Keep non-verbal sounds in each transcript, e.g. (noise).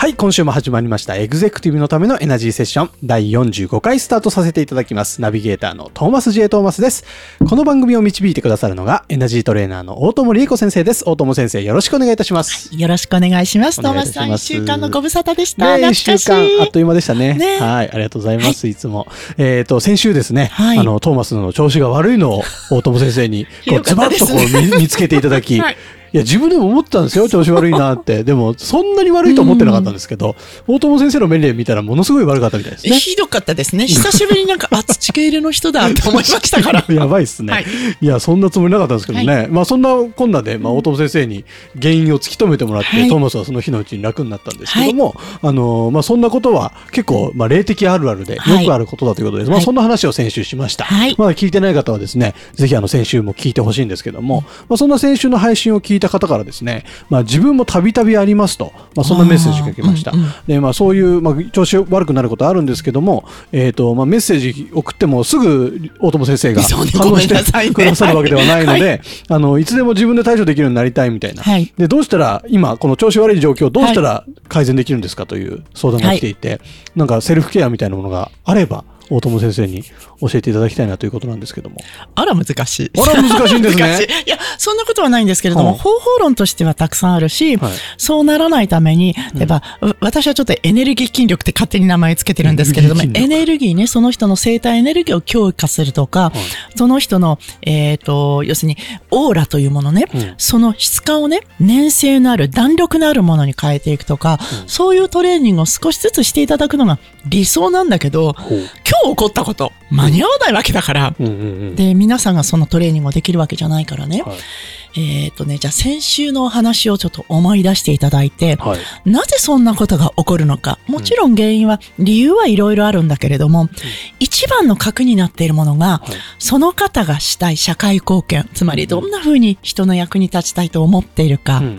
はい、今週も始まりました。エグゼクティブのためのエナジーセッション第45回スタートさせていただきます。ナビゲーターのトーマス J. トーマスです。この番組を導いてくださるのがエナジートレーナーの大友理恵子先生です。大友先生、よろしくお願いいたします。よろしくお願いします。おトーマスさん、一週間のご無沙汰でした。ね、一週間、あっという間でしたね。ねはい、ありがとうございます。い、つも。えっ、と、先週ですね、はいあの、トーマスの調子が悪いのを大友先生に、こう、ズバッとこう見見つけていただき、(laughs) はいいや、自分でも思ってたんですよ、調子悪いなって。でも、そんなに悪いと思ってなかったんですけど、大友先生の目で見たらものすごい悪かったみたいですね。ひどかったですね。久しぶりになんか、(laughs) あ、土系入れの人だって思いましたから。(laughs) やばいっすね、はいい。や、そんなつもりなかったんですけどね。まあ、そんなこんなで、まあ、大友先生に原因を突き止めてもらって、はいトーマスはその日のうちに楽になったんですけども、あの、まあ、そんなことは結構、まあ、霊的あるあるで、よはいくあることだということです。まあ、はいそんな話を先週しました。はいまだ聞いてない方はですね、ぜひあの、先週も聞いてほしいんですけども、まあ、そんな先週の配信を聞いた方からですね、まあ、自分もたびたびありますと、まあ、そんなメッセージが来ました。うんうんで、まあ、そういう、まあ、調子悪くなることあるんですけども、えっ、と、まあ、メッセージ送ってもすぐ大友先生が反応してくださるわけではないので、はい。あの、いつでも自分で対処できるようになりたいみたいな。はい。で、どうしたら、今、この調子悪い状況をどうしたら改善できるんですかという相談が来ていて、なんかセルフケアみたいなものがあれば、大友先生に教えていただきたいなということなんですけども。あら、難しい。あら難しいんですね。(laughs) い。いや、そんなことはないんですけれども、はあ方法論としてはたくさんあるし、はい。そうならないために、例えば、う私はちょっとエネルギー筋力って勝手に名前つけてるんですけれども、エネルギーね、その人の生体エネルギーを強化するとか、その人の、えっ、と、要するに、オーラというものね、うん。その質感をね、粘性のある、弾力のあるものに変えていくとか、そういうトレーニングを少しずつしていただくのが理想なんだけど、今日起こったこと、間に合わないわけだから、うんうんうん。で、皆さんがそのトレーニングをできるわけじゃないからね。はい。えっ、とね、じゃあ先週のお話をちょっと思い出していただいて、はい。なぜそんなことが起こるのか。もちろん原因は、理由はいろいろあるんだけれども、一番の核になっているものが、はいその方がしたい社会貢献、つまりどんな風に人の役に立ちたいと思っているか、うん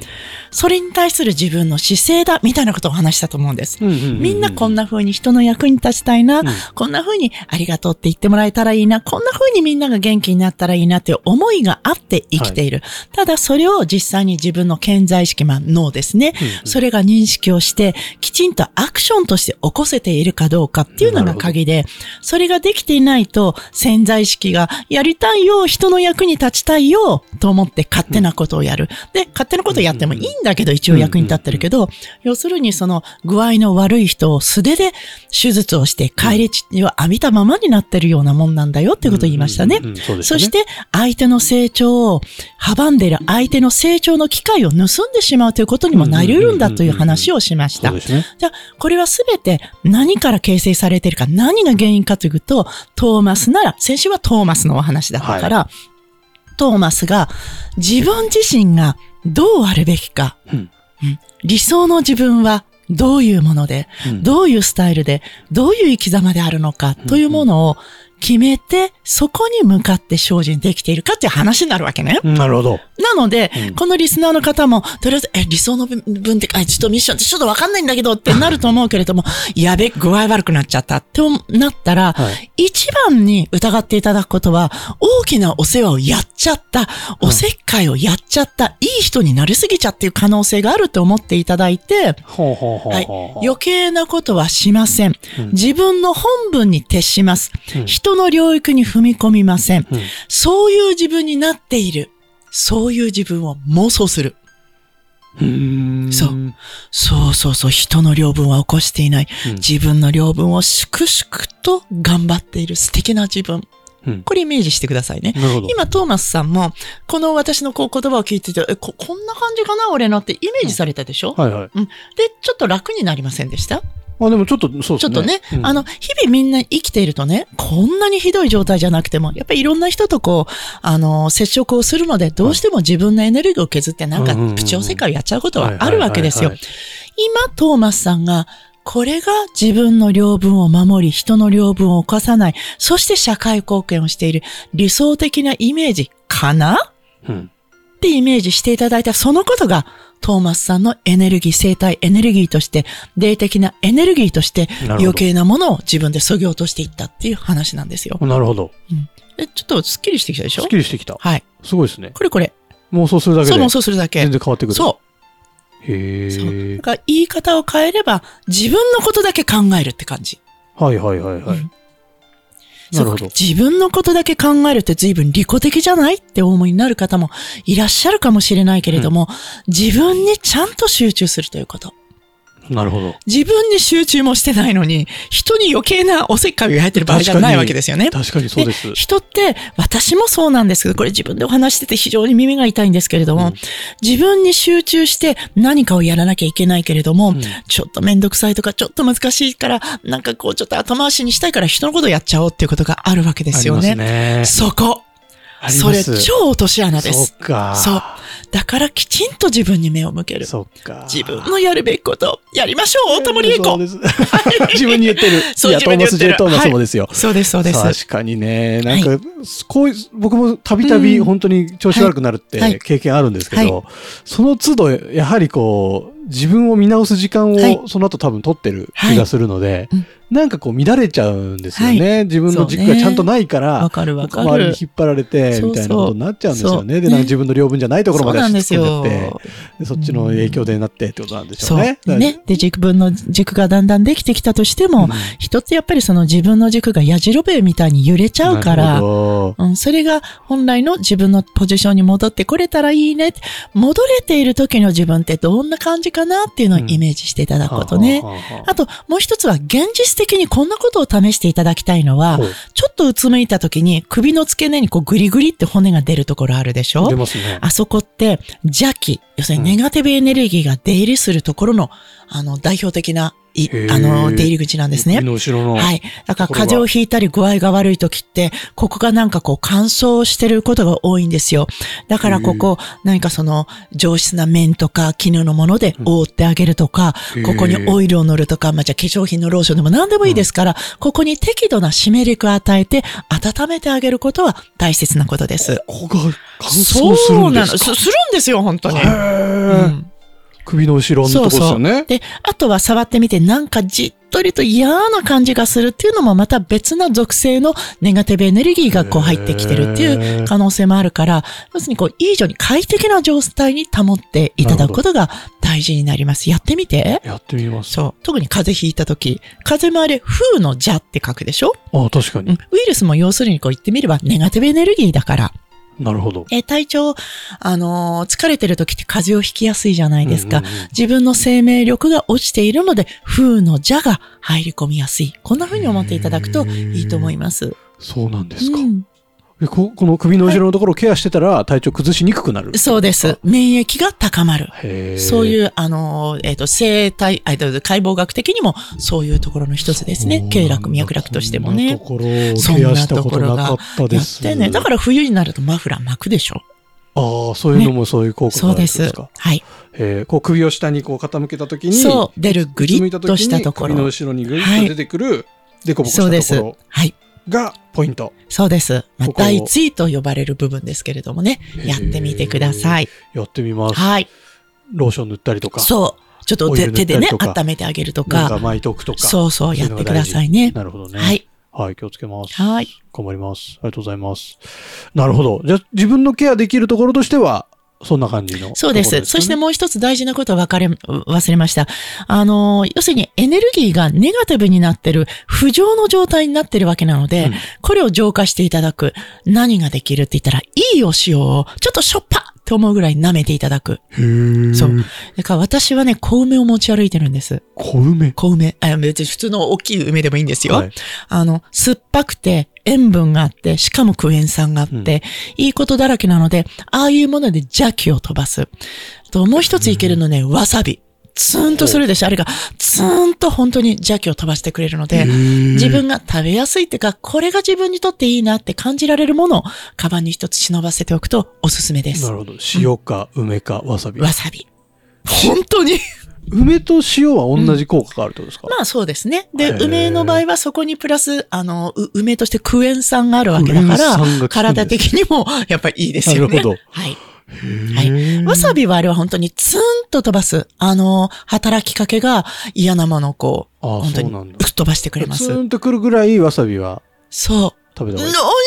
それに対する自分の姿勢だ、みたいなことを話したと思うんです。うんうんうんうんみんなこんな風に人の役に立ちたいな、んこんな風にありがとうって言ってもらえたらいいな、こんな風にみんなが元気になったらいいなっていう思いがあって生きている。ただそれを実際に自分の健在意識、まあ脳ですね、それが認識をして、きちんとアクションとして起こせているかどうかっていうのが鍵で、それができていないと潜在意識がやりたいよ、人の役に立ちたいよ、と思って勝手なことをやる。で、勝手なことをやってもいいんだけど、一応役に立ってるけど、要するにその具合の悪い人を素手で手術をして帰り血を浴びたままになってるようなもんなんだよってことを言いましたね。そして相手の成長を阻んでいる相手の成長の機会を盗んでしまうということにもなり得るんだという話をしましたね。じゃあ、これはすべて何から形成されているか、何が原因かというと、トーマスなら、先週はトーマスのお話だったから、トーマスが自分自身がどうあるべきか、うん。うん。理想の自分はどういうもので、うん。どういうスタイルで、どういう生き様であるのかというものを決めて、そこに向かって精進できているかっていう話になるわけね。なるほど。なので、うんこのリスナーの方も、とりあえず、え、理想の分分って、あ、ちょっとミッションってちょっとわかんないんだけどってなると思うけれども、やべ、具合悪くなっちゃったってなったら、はい一番に疑っていただくことは、大きなお世話をやっちゃった、おせっかいをやっちゃった、いい人になりすぎちゃっていう可能性があると思っていただいて、はい。余計なことはしません。うん自分の本分に徹します。うん人の領域に踏み込みません。うんそういう自分になっている。そういう自分を妄想する。うそうそうそうそう、人の領分は起こしていない。うん自分の領分を粛々と頑張っている素敵な自分。うんこれイメージしてくださいね。今、トーマスさんも、この私のこう言葉を聞いてて、えこ、こんな感じかな俺のってイメージされたでしょ、はいはい。うん。で、ちょっと楽になりませんでした？あ、でもちょっと、そうですね。ちょっとね、うんあの、日々みんな生きているとね、こんなにひどい状態じゃなくても、やっぱりいろんな人とこう、あの、接触をするので、どうしても自分のエネルギーを削って、なんかプチ世界をやっちゃうことはあるわけですよはい。今、トーマスさんが、これが自分の領分を守り、人の領分を犯さない、そして社会貢献をしている理想的なイメージかな？うん。ってイメージしていただいたそのことが、トーマスさんのエネルギー、生態エネルギーとして、霊的なエネルギーとして、余計なものを自分で削ぎ落としていったっていう話なんですよ。なるほど。え、ちょっとスッキリしてきたでしょ？すっきりしてきた。はい。すごいですね。これこれ。妄想するだけでそうもそうするだけ全。然変わってくる。そへう。そう。えだ。から言い方を変えれば、自分のことだけ考えるって感じ。はいはいはいはい。うんなるほど。自分のことだけ考えるって随分利己的じゃない？ってお思いになる方もいらっしゃるかもしれないけれども、自分にちゃんと集中するということ。なるほど。自分に集中もしてないのに、人に余計なおせっかいを焼いてる場合じゃないわけですよね。確かにそうです。人って、私もそうなんですけど、これ自分でお話してて非常に耳が痛いんですけれども、うん自分に集中して何かをやらなきゃいけないけれども、うんちょっとめんどくさいとか、ちょっと難しいから、なんかこうちょっと後回しにしたいから人のことをやっちゃおうっていうことがあるわけですよね。ありますね。そこ。それ超落とし穴でそす。っか。そう。だからきちんと自分に目を向ける。そっか。自分のやるべきことをやりましょう、大友理恵子。そうです。(laughs) (laughs) 自分に言ってる。そういや、トーマス・ジェイ・トーマスはいもですよ。そうです、そうです。確かにね、なんか、こういう、僕もたびたびうん本当に調子悪くなるっはいて経験あるんですけど、はその都度、やはりこう、自分を見直す時間はいをその後多分取ってる気がするので、うんなんかこう乱れちゃうんですよね。自分の軸がちゃんとないから、わかるわかる周りに。引っ張られて、そうそうみたいなことになっちゃうんですよそうね。で、なんか自分の領分じゃないところまで突っ込んじゃってよ。でそっちの影響でなってってことなんでしょそうう。ね。ね。で、軸分の軸がだんだんできてきたとしても、うん人ってやっぱりその自分の軸が矢印笛みたいに揺れちゃうから、うん、それが本来の自分のポジションに戻ってこれたらいいね。戻れている時の自分ってどんな感じかなっていうのをイメージしていただくことね。あと、もう一つは現実的にこんなことを試していただきたいのはちょっとうつむいた時に首の付け根にこうグリグリって骨が出るところあるでしょ？出ますね。あそこって邪気、要するにネガティブエネルギーが出入りするところの、あの、代表的な、いあの、出入り口なんですね首。の後ろの。はい。だから風邪をひいたり具合が悪い時って、ここがなんかこう乾燥してることが多いんですよ。だからここ、何かその上質な綿とか絹のもので覆ってあげるとか、うんここにオイルを塗るとか、まあ、じゃあ化粧品のローションでも何でもいいですから、ここに適度な湿り気を与えて温めてあげることは大切なことです。ここが乾燥するんですか？そうなの。すするんですよ、本当に。へーうん首の後ろのとこですよね。で、あとは触ってみて、なんかじっとりと嫌な感じがするっていうのもまた別な属性のネガティブエネルギーがこう入ってきてるっていう可能性もあるから、要するにこう、いい状に快適な状態に保っていただくことが大事になります。やってみて。やってみます。そう。特に風邪ひいた時、風もあれ、風の邪って書くでしょ？あ確かに。うん。ウイルスも要するにこう言ってみればネガティブエネルギーだから。なるほど。えー体調、あのー疲れてる時って風邪をひきやすいじゃないですか。うんうんうん自分の生命力が落ちているので、風の邪が入り込みやすい。こんな風に思っていただくといいと思います。そうなんですか。うんえここの首の後ろのところをケアしてたら体調崩しにくくなる。そうです。免疫が高まる。そういう、あのー、えっ、と、生体、えっ、と、解剖学的にもそういうところの一つですね。経絡、脈絡としてもね。そんなところをケアしたことなかったでやっす。てね。だから冬になるとマフラー巻くでしょ。ああ、そういうのもそういう効果がそうであるんですすか。。はい。えーこう首を下にこう傾けたときに、そう。出るグリッとしたとこ首のろ。後ろにグリッと出てくる、デコボコそうですしたとこ。はい。ろがポイント。そうです。まあこ、こを第一位と呼ばれる部分ですけれどもね。やってみてください。やってみます。はい。ローション塗ったりとか、そう。ちょっと手手でね温めてあげるとなんかか。巻いとくとか。そうそう、やってくださいね。なるほどね。はい。はい、気をつけます。はい。頑張ります。ありがとうございます。なるほど。じゃあ、自分のケアできるところとしては、そんな感じの、そうです。そしてもう一つ大事なことを分かれ、忘れました。あの、要するにエネルギーがネガティブになってる、不浄の状態になってるわけなので、うんこれを浄化していただく。何ができるって言ったら、いいお塩を、ちょっとしょっぱって思うぐらい舐めていただく。そう。だから私はね、小梅を持ち歩いてるんです。小梅？小梅。あ別に普通の大きい梅でもいいんですよ。はいあの、酸っぱくて、塩分があって、しかもクエン酸があって、いいことだらけなので、ああいうもので邪気を飛ばす。と、もう一ついけるのね、わさび。ツーンとするでしょ？あれがツーンと本当に邪気を飛ばしてくれるので、自自分が食べやすいっていうか、これが自分にとっていいなって感じられるものを、カバンに一つ忍ばせておくとおすすめですな。るほど。塩か梅かわさび。わさび。本当に。梅と塩は同じ効果があるってことですか、まあそうですね。で、梅の場合はそこにプラス、あの、う梅としてクエン酸があるわけだから、体的にもやっぱりいいですよね。なるほどはい。ははい。わさびはあれは本当にツーンと飛ばす、あの、働きかけが嫌なものをこう、ああ本当にそうなんだ吹っ飛ばしてくれます。ツーンとくるぐらいわさびはそう。食べたどうしよ方がいい。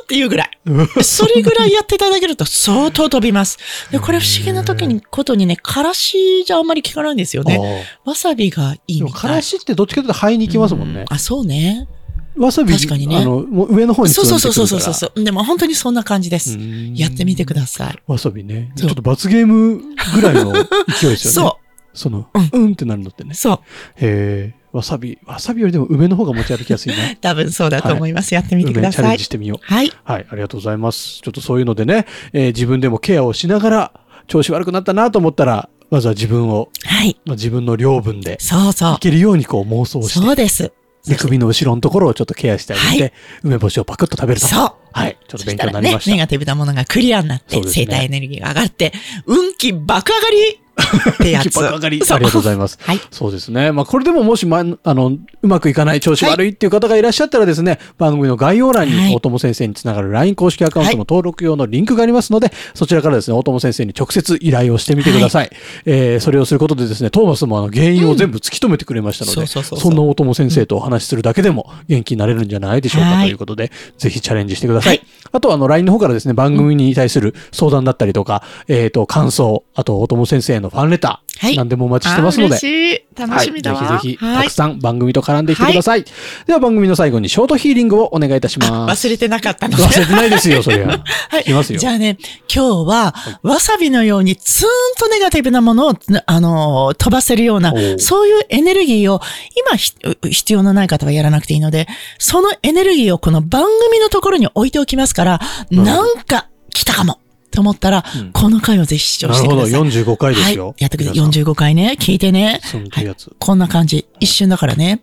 うっていうぐらい。(laughs) それぐらいやっていただけると相当飛びます。で、これ不思議な時に、ことにね、からしじゃあんまり効かないんですよね。わさびがいいみたい。からしってどっちかというと肺に行きますもんね。あ、そうね。わさび、確かにねあの、もう上の方にそうそうそうそうそううそう。でも本当にそんな感じです。やってみてください。わさびね。ちょっと罰ゲームぐらいの勢いですよね。そその、ううんってなるのってねう。。そう。へえ、わさび、わさびよりでも梅の方が持ち歩きやすいな。(laughs) 多分そうだと思います。やってみてください梅チャレンジ。してみよう。はい。はい、ありがとうございます。ちょっとそういうのでね、えー自分でもケアをしながら、調子悪くなったなと思ったら、まずは自分を、はい。まあ、自分の領分でそうそいけるようにこう妄想う。して、そうです。で首の後ろのところをちょっとケアしてあげて、はい梅干しをパクッと食べると。そう。はい、ちょっと勉強になりまし、た。ネガティブなものがクリアになって、ね生体エネルギーが上がって、運気爆上がりってやつ。爆上がり。そうありがとうございます。はい。そうですね。まあ、これでももし、ま、あの、うまくいかない、調子悪いっていう方がいらっしゃったらですね、番組の概要欄はいに大友先生につながる LINE 公式アカウントの登録用のリンクがありますので、そちらからですね、大友先生に直接依頼をしてみてください。えーそれをすることでですね、トーマスもあの原因を全部突き止めてくれましたので、そんな大友先生とお話しするだけでも元気になれるんじゃないでしょうかはいということで、ぜひチャレンジしてください。はいあとはあの LINE の方からですね、番組に対する相談だったりとか、えっ、と、感想、あと大友先生のファンレター、はい何でもお待ちしてますので、嬉しい。楽しみだわ。はい、ぜひぜひ、はいたくさん番組と絡んでいってください。では番組の最後にショートヒーリングをお願いいたします。忘れてなかったので。忘れてないですよ、そりゃ。(laughs) はいいきますよじゃあね、今日は、わさびのようにツーンとネガティブなものを、あのー飛ばせるようなそういうエネルギーを、今ひ必要のない方はやらなくていいので、そのエネルギーをこの番組のところに置いておきますから、なんか来たかもと思ったら、うんこの回をぜひ視聴なるほど、してください。45回ですよ。はい。やってください。皆さん45回ね。聞いてね。そのやつ。こんな感じ。一瞬だからね。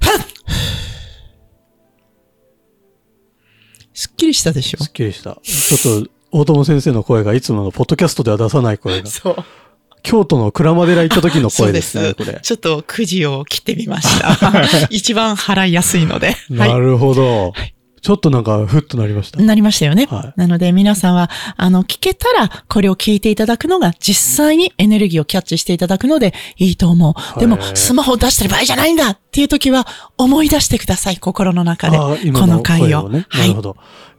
はっすっきりしたでしょ？すっきりした。ちょっと、大友先生の声がいつものポッドキャストでは出さない声が。(laughs) そう。京都の鞍馬寺行った時の声ですね、すこれ。ちょっとくじを切ってみました。(laughs) 一番払いやすいので。(laughs) なるほど。ちょっとなんか、ふっとなりました。なりましたよね。はいなので皆さんは、あの、聞けたら、これを聞いていただくのが実際にエネルギーをキャッチしていただくのでいいと思う。でもスマホを出してる場合じゃないんだっていう時は、思い出してください、心の中で。あー今この回を。ね。はないるほ。ど。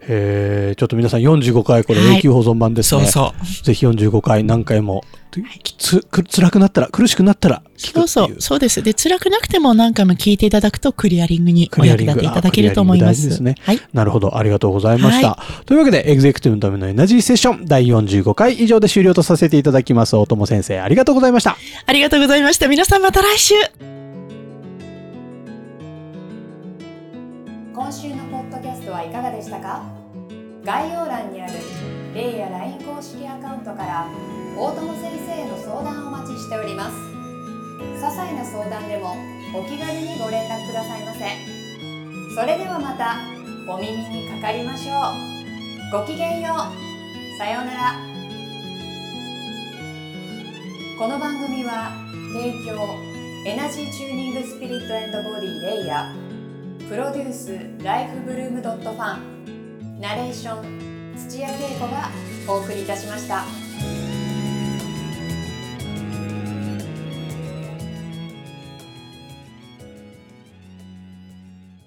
へーちょっと皆さん45回これはい永久保存版ですね。そうそう。ぜひ45回何回も、つ、く辛くなったら、苦しくなったら聞くっていう。そうそう、そうです。で、辛くなくても何回も聞いていただくとクリアリングにお役立ていただけると思います。ですねはい。なるほど。ありがとうございました。というわけで、エグゼクティブのためのエナジーセッション第45回以上で終了とさせていただきます。大友先生、ありがとうございました。ありがとうございました。皆さんまた来週今週のポッドキャストはいかがでしたか？概要欄にあるレイや LINE 公式アカウントから大友先生への相談をお待ちしております。些細な相談でもお気軽にご連絡くださいませ。それではまたお耳にかかりましょう。ごきげんよう。さようなら。この番組は提供エナジーチューニングスピリットボディレイヤー。プロデュースライフブルームドットファン。ナレーション土屋恵子がお送りいたしました。